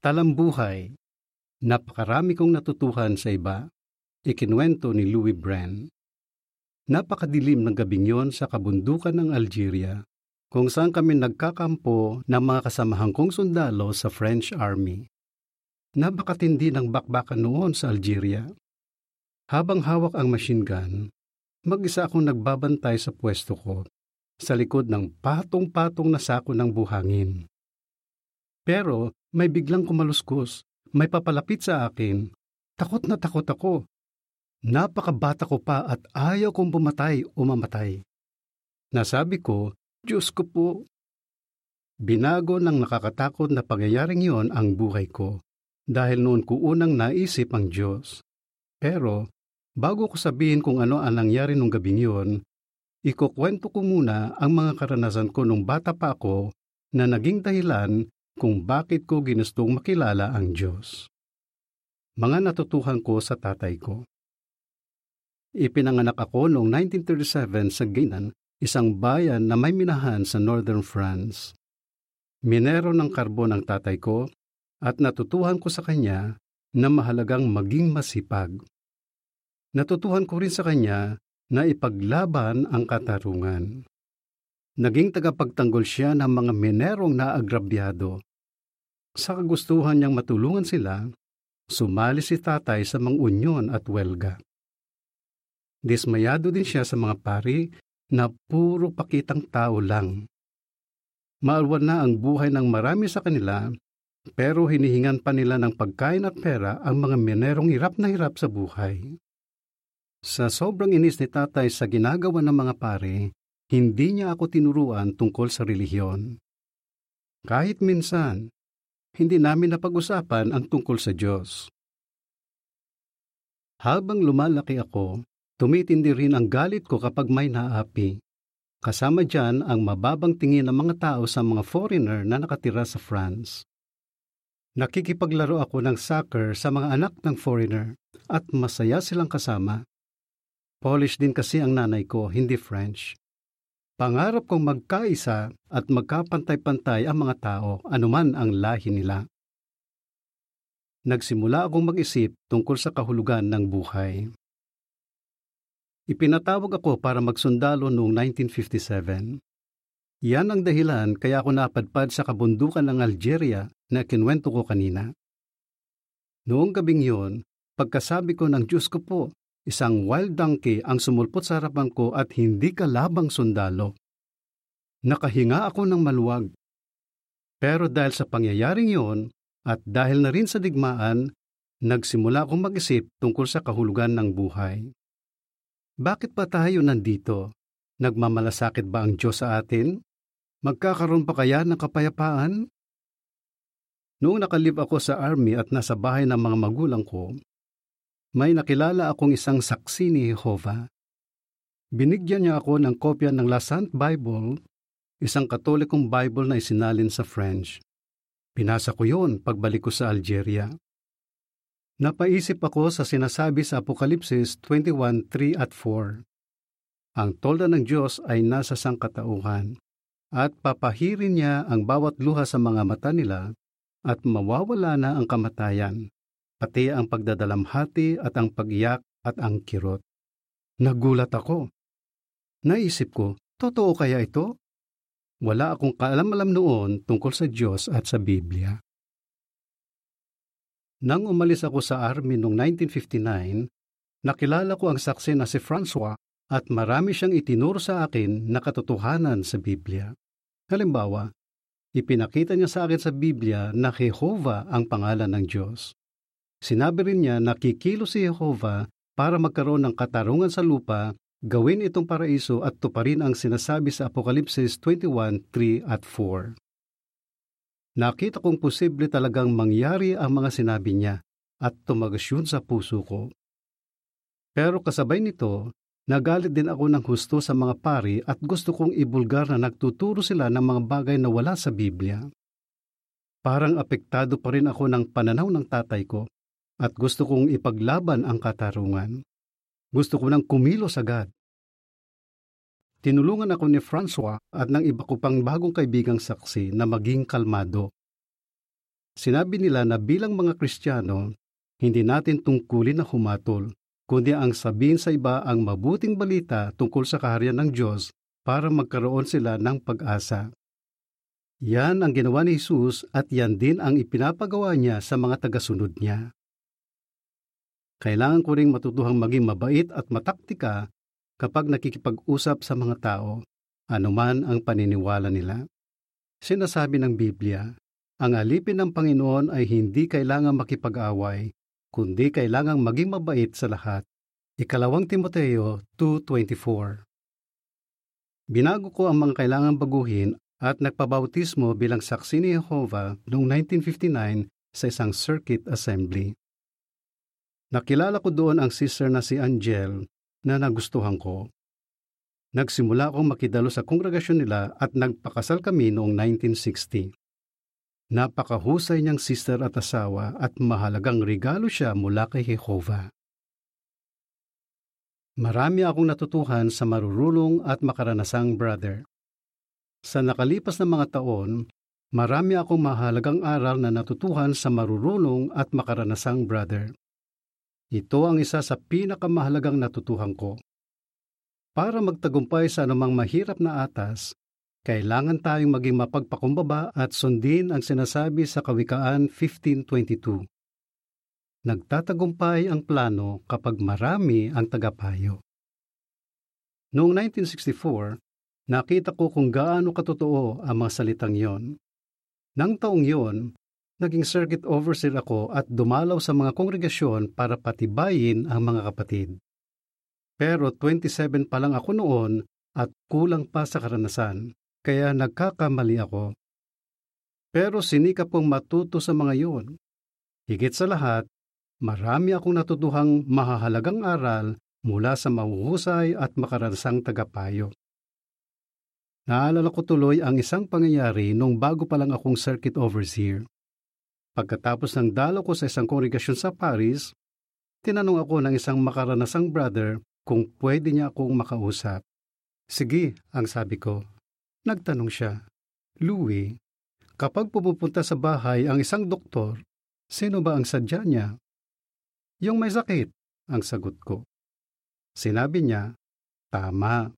Talambuhay. Napakarami kong natutuhan sa iba. Ikinwento ni Louis Brand. Napakadilim ng gabing yon sa kabundukan ng Algeria, kung saan kami nagkakampo ng mga kasamahan kong sundalo sa French Army. Napakatindi ng bakbakan noon sa Algeria. Habang hawak ang machine gun, mag-isa akong nagbabantay sa pwesto ko sa likod ng patong-patong na sako ng buhangin. Pero may biglang kumaluskos, may papalapit sa akin. Takot na takot ako. Napakabata ko pa at ayaw kong bumatay o mamatay. Nasabi ko, Diyos ko po. Binago ng nakakatakot na pangyayaring yon ang buhay ko dahil noon ko unang naisip ang Diyos. Pero bago ko sabihin kung ano ang nangyari nung gabing yon, Ikukwento ko muna ang mga karanasan ko nung bata pa ako na naging dahilan kung bakit ko ginustong makilala ang Diyos. Mga natutuhan ko sa tatay ko. Ipinanganak ako noong 1937 sa Ginan, isang bayan na may minahan sa northern France. Minero ng karbon ang tatay ko at natutuhan ko sa kanya na mahalagang maging masipag. Natutuhan ko rin sa kanya na ipaglaban ang katarungan. Naging tagapagtanggol siya ng mga minerong naagrabyado. Sa kagustuhan niyang matulungan sila, sumali si tatay sa mga unyon at welga. Dismayado din siya sa mga pari na puro pakitang tao lang. Maalwan na ang buhay ng marami sa kanila, pero hinihingan pa nila ng pagkain at pera ang mga minerong hirap na hirap sa buhay. Sa sobrang inis ni tatay sa ginagawa ng mga pare, hindi niya ako tinuruan tungkol sa relihiyon. Kahit minsan, hindi namin napag-usapan ang tungkol sa Diyos. Habang lumalaki ako, tumitindi rin ang galit ko kapag may naapi. Kasama dyan ang mababang tingin ng mga tao sa mga foreigner na nakatira sa France. Nakikipaglaro ako ng soccer sa mga anak ng foreigner at masaya silang kasama. Polish din kasi ang nanay ko, hindi French. Pangarap kong magkaisa at magkapantay-pantay ang mga tao, anuman ang lahi nila. Nagsimula akong mag-isip tungkol sa kahulugan ng buhay. Ipinatawag ako para magsundalo noong 1957. Yan ang dahilan kaya ako napadpad sa kabundukan ng Algeria na kinwento ko kanina. Noong gabing yon, pagkasabi ko ng Diyos ko po, Isang wild donkey ang sumulpot sa harapan ko at hindi kalabang sundalo. Nakahinga ako ng maluwag. Pero dahil sa pangyayaring yon at dahil na rin sa digmaan, nagsimula akong mag-isip tungkol sa kahulugan ng buhay. Bakit pa tayo nandito? Nagmamalasakit ba ang Diyos sa atin? Magkakaroon pa kaya ng kapayapaan? Noong nakalib ako sa army at nasa bahay ng mga magulang ko, may nakilala akong isang saksi ni Jehovah. Binigyan niya ako ng kopya ng La Sainte Bible, isang katolikong Bible na isinalin sa French. Pinasa ko yon pagbalik ko sa Algeria. Napaisip ako sa sinasabi sa Apokalipsis 21.3 at 4. Ang tolda ng Diyos ay nasa sangkatauhan at papahirin niya ang bawat luha sa mga mata nila at mawawala na ang kamatayan pati ang pagdadalamhati at ang pagiyak at ang kirot. Nagulat ako. Naisip ko, totoo kaya ito? Wala akong kaalam-alam noon tungkol sa Diyos at sa Biblia. Nang umalis ako sa army noong 1959, nakilala ko ang saksi na si Francois at marami siyang itinuro sa akin na katotohanan sa Biblia. Halimbawa, ipinakita niya sa akin sa Biblia na Jehovah ang pangalan ng Diyos. Sinabi rin niya na kikilo si Jehovah para magkaroon ng katarungan sa lupa, gawin itong paraiso at tuparin ang sinasabi sa Apokalipsis 21:3 at 4. Nakita kong posible talagang mangyari ang mga sinabi niya at tumagas yun sa puso ko. Pero kasabay nito, nagalit din ako ng husto sa mga pari at gusto kong ibulgar na nagtuturo sila ng mga bagay na wala sa Biblia. Parang apektado pa rin ako ng pananaw ng tatay ko at gusto kong ipaglaban ang katarungan. Gusto ko nang kumilos agad. Tinulungan ako ni Francois at ng iba ko pang bagong kaibigang saksi na maging kalmado. Sinabi nila na bilang mga Kristiyano, hindi natin tungkulin na humatol, kundi ang sabihin sa iba ang mabuting balita tungkol sa kaharian ng Diyos para magkaroon sila ng pag-asa. Yan ang ginawa ni Jesus at yan din ang ipinapagawa niya sa mga tagasunod niya. Kailangan ko ring matutuhang maging mabait at mataktika kapag nakikipag-usap sa mga tao, anuman ang paniniwala nila. Sinasabi ng Biblia, ang alipin ng Panginoon ay hindi kailangang makipag-away, kundi kailangang maging mabait sa lahat. Ikalawang Timoteo 2.24 Binago ko ang mga kailangang baguhin at nagpabautismo bilang saksi ni Jehovah noong 1959 sa isang circuit assembly. Nakilala ko doon ang sister na si Angel na nagustuhan ko. Nagsimula akong makidalo sa kongregasyon nila at nagpakasal kami noong 1960. Napakahusay niyang sister at asawa at mahalagang regalo siya mula kay Jehovah. Marami akong natutuhan sa marurulong at makaranasang brother. Sa nakalipas na mga taon, marami akong mahalagang aral na natutuhan sa marurulong at makaranasang brother. Ito ang isa sa pinakamahalagang natutuhan ko. Para magtagumpay sa anumang mahirap na atas, kailangan tayong maging mapagpakumbaba at sundin ang sinasabi sa Kawikaan 15.22. Nagtatagumpay ang plano kapag marami ang tagapayo. Noong 1964, nakita ko kung gaano katotoo ang mga salitang yon. Nang taong yon, naging circuit overseer ako at dumalaw sa mga kongregasyon para patibayin ang mga kapatid. Pero 27 pa lang ako noon at kulang pa sa karanasan, kaya nagkakamali ako. Pero sinikap kong matuto sa mga iyon. Higit sa lahat, marami akong natutuhang mahahalagang aral mula sa mahuhusay at makaranasang tagapayo. Naalala ko tuloy ang isang pangyayari nung bago pa lang akong circuit overseer. Pagkatapos ng dalo ko sa isang kongregasyon sa Paris, tinanong ako ng isang makaranasang brother kung pwede niya akong makausap. Sige, ang sabi ko. Nagtanong siya, Louis, kapag pumupunta sa bahay ang isang doktor, sino ba ang sadya niya? Yung may sakit, ang sagot ko. Sinabi niya, tama.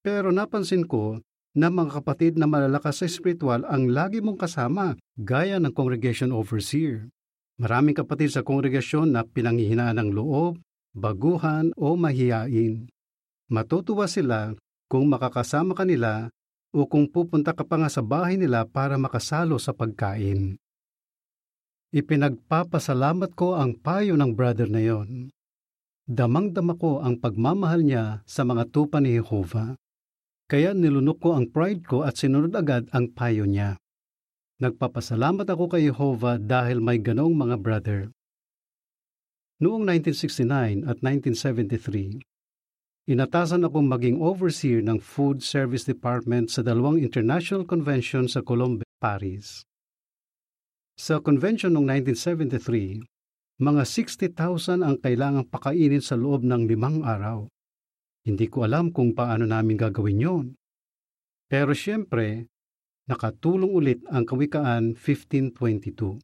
Pero napansin ko na mga kapatid na malalakas sa spiritual ang lagi mong kasama, gaya ng congregation overseer. Maraming kapatid sa kongregasyon na pinanghihinaan ng loob, baguhan o mahiyain. Matutuwa sila kung makakasama ka nila o kung pupunta ka pa nga sa bahay nila para makasalo sa pagkain. Ipinagpapasalamat ko ang payo ng brother na yon. Damang-dama ko ang pagmamahal niya sa mga tupa ni Jehovah. Kaya nilunok ko ang pride ko at sinunod agad ang payo niya. Nagpapasalamat ako kay Jehovah dahil may ganong mga brother. Noong 1969 at 1973, inatasan akong maging overseer ng Food Service Department sa dalawang international convention sa Colombia, Paris. Sa convention noong 1973, mga 60,000 ang kailangang pakainin sa loob ng limang araw. Hindi ko alam kung paano namin gagawin yon. Pero siyempre, nakatulong ulit ang Kawikaan 1522,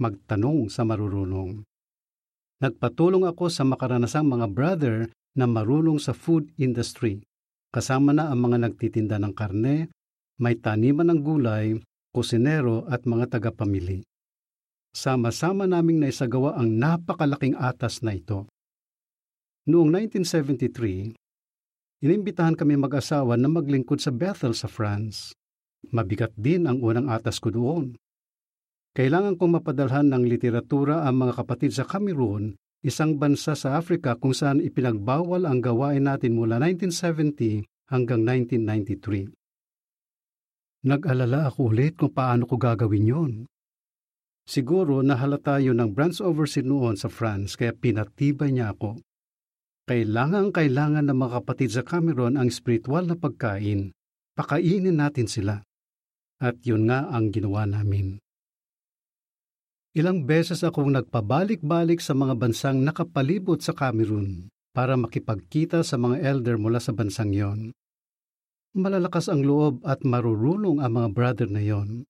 magtanong sa marurunong. Nagpatulong ako sa makaranasang mga brother na marunong sa food industry. Kasama na ang mga nagtitinda ng karne, may taniman ng gulay, kusinero at mga tagapamili. Sama-sama naming naisagawa ang napakalaking atas na ito. Noong 1973, Inimbitahan kami mag-asawa na maglingkod sa Bethel sa France. Mabigat din ang unang atas ko doon. Kailangan kong mapadalhan ng literatura ang mga kapatid sa Cameroon, isang bansa sa Africa kung saan ipinagbawal ang gawain natin mula 1970 hanggang 1993. Nag-alala ako ulit kung paano ko gagawin yon. Siguro nahalata yun ng branch overseer noon sa France kaya pinatibay niya ako. Kailangan-kailangan ng mga kapatid sa Cameron ang spiritual na pagkain. Pakainin natin sila. At yun nga ang ginawa namin. Ilang beses akong nagpabalik-balik sa mga bansang nakapalibot sa Cameroon para makipagkita sa mga elder mula sa bansang yon. Malalakas ang loob at marurunong ang mga brother na yon.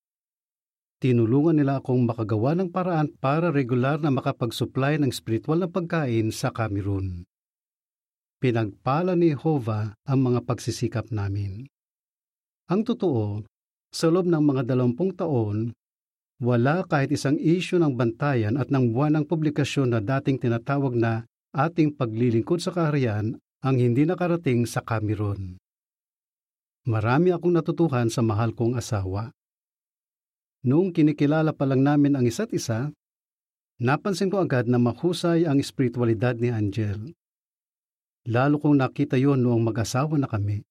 Tinulungan nila akong makagawa ng paraan para regular na makapag-supply ng spiritual na pagkain sa Cameroon. Pinagpala ni Jehovah ang mga pagsisikap namin. Ang totoo, sa loob ng mga dalawampung taon, wala kahit isang isyu ng bantayan at ng buwan ng publikasyon na dating tinatawag na ating paglilingkod sa kaharian ang hindi nakarating sa Cameroon. Marami akong natutuhan sa mahal kong asawa. Noong kinikilala pa lang namin ang isa't isa, napansin ko agad na mahusay ang espiritualidad ni Angel. Lalo kong nakita yon noong mag-asawa na kami.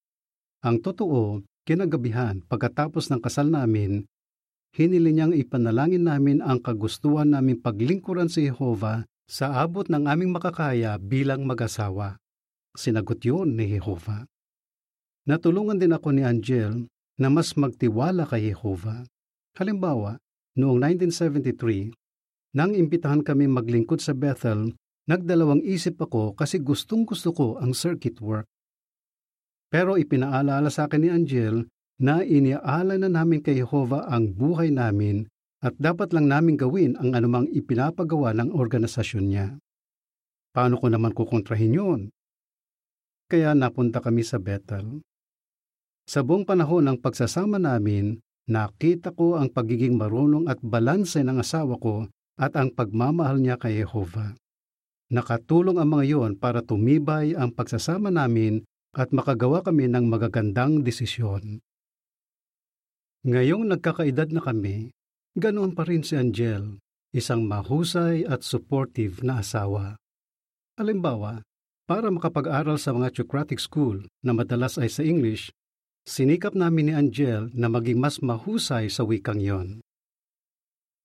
Ang totoo, kinagabihan pagkatapos ng kasal namin, hinili niyang ipanalangin namin ang kagustuhan namin paglingkuran si Jehovah sa abot ng aming makakaya bilang mag-asawa. Sinagot yun ni Jehovah. Natulungan din ako ni Angel na mas magtiwala kay Jehovah. Halimbawa, noong 1973, nang imbitahan kami maglingkod sa Bethel, nagdalawang isip ako kasi gustong gusto ko ang circuit work. Pero ipinaalala sa akin ni Angel na iniaalay na namin kay Jehovah ang buhay namin at dapat lang namin gawin ang anumang ipinapagawa ng organisasyon niya. Paano ko naman kukontrahin yun? Kaya napunta kami sa Bethel. Sa buong panahon ng pagsasama namin, Nakita ko ang pagiging marunong at balanse ng asawa ko at ang pagmamahal niya kay Jehovah. Nakatulong ang mga iyon para tumibay ang pagsasama namin at makagawa kami ng magagandang desisyon. Ngayong nagkakaedad na kami, ganoon pa rin si Angel, isang mahusay at supportive na asawa. Halimbawa, para makapag-aral sa mga Socratic School na madalas ay sa English, Sinikap namin ni Angel na maging mas mahusay sa wikang yon.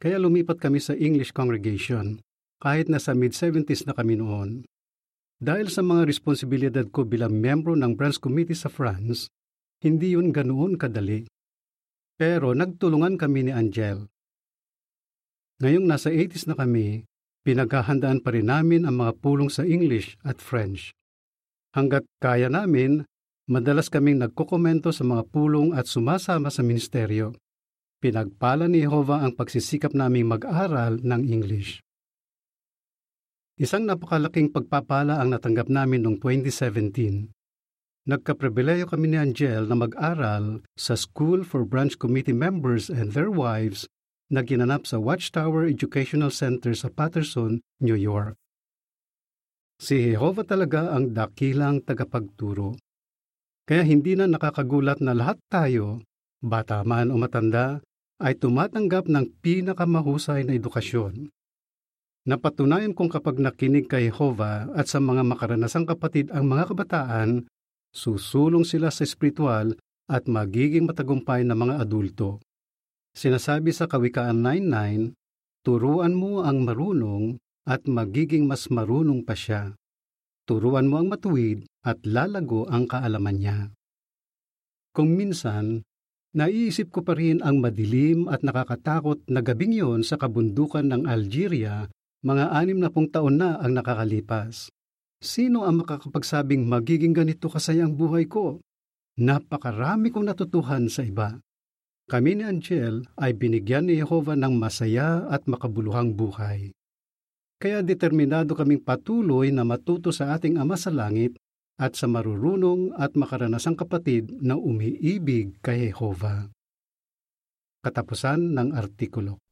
Kaya lumipat kami sa English congregation kahit nasa mid-70s na kami noon. Dahil sa mga responsibilidad ko bilang membro ng branch committee sa France, hindi yun ganoon kadali. Pero nagtulungan kami ni Angel. Ngayong nasa 80s na kami, pinaghahandaan pa rin namin ang mga pulong sa English at French. Hanggat kaya namin, Madalas kaming nagkokomento sa mga pulong at sumasama sa ministeryo. Pinagpala ni Jehovah ang pagsisikap naming mag-aral ng English. Isang napakalaking pagpapala ang natanggap namin noong 2017. Nagkapribileyo kami ni Angel na mag-aral sa School for Branch Committee Members and Their Wives na ginanap sa Watchtower Educational Center sa Patterson, New York. Si Jehovah talaga ang dakilang tagapagturo. Kaya hindi na nakakagulat na lahat tayo, bata man o matanda, ay tumatanggap ng pinakamahusay na edukasyon. Napatunayan kong kapag nakinig kay Jehovah at sa mga makaranasang kapatid ang mga kabataan, susulong sila sa espiritual at magiging matagumpay na mga adulto. Sinasabi sa Kawikaan 9.9, Turuan mo ang marunong at magiging mas marunong pa siya. Turuan mo ang matuwid at lalago ang kaalaman niya. Kung minsan, naiisip ko pa rin ang madilim at nakakatakot na gabing yon sa kabundukan ng Algeria, mga anim na pung taon na ang nakakalipas. Sino ang makakapagsabing magiging ganito kasaya ang buhay ko? Napakarami kong natutuhan sa iba. Kami ni Angel ay binigyan ni Jehovah ng masaya at makabuluhang buhay. Kaya determinado kaming patuloy na matuto sa ating Ama sa Langit at sa marurunong at makaranasang kapatid na umiibig kay Jehovah. Katapusan ng artikulo.